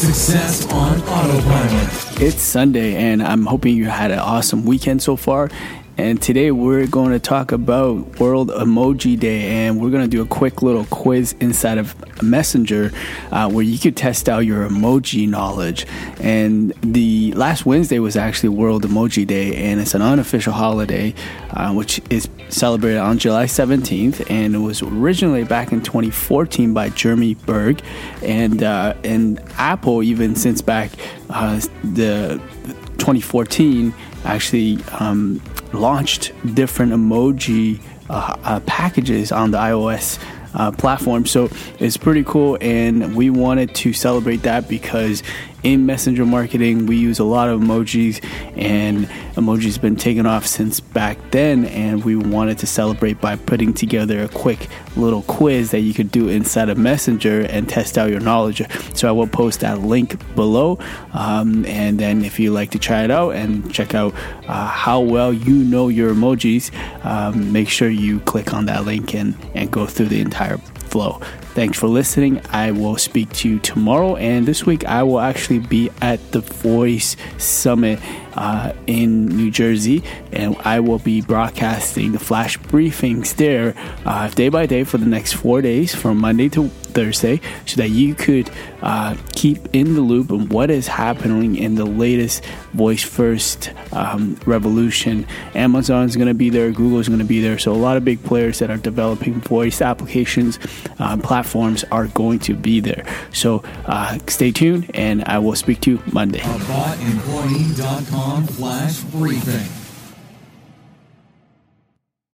Success on Autopilot. It's Sunday, and I'm hoping you had an awesome weekend so far. And today we're going to talk about World Emoji Day, and we're going to do a quick little quiz inside of Messenger uh, where you could test out your emoji knowledge. And the last Wednesday was actually World Emoji Day, and it's an unofficial holiday uh, which is celebrated on July 17th, and it was originally back in 2014 by Jeremy Burge, and uh, and Apple even since back uh, the 2014 actually um, launched different emoji uh, uh, packages on the iOS uh, platform. So it's pretty cool, and we wanted to celebrate that because in messenger marketing we use a lot of emojis and emojis been taken off since back then and we wanted to celebrate by putting together a quick little quiz that you could do inside of messenger and test out your knowledge. So i will post that link below um, and then if you like to try it out and check out uh, how well you know your emojis um, make sure you click on that link and, and go through the entire flow Thanks for listening. I will speak to you tomorrow. And this week, I will actually be at the Voice Summit uh, in New Jersey. And I will be broadcasting the flash briefings there uh, day by day for the next four days from Monday to Thursday so that you could uh, keep in the loop of what is happening in the latest voice first um, revolution. Amazon is going to be there, Google is going to be there. So, a lot of big players that are developing voice applications, um, platforms are going to be there. So, uh, stay tuned and I will speak to you Monday. AboutEmployee.com flash briefing.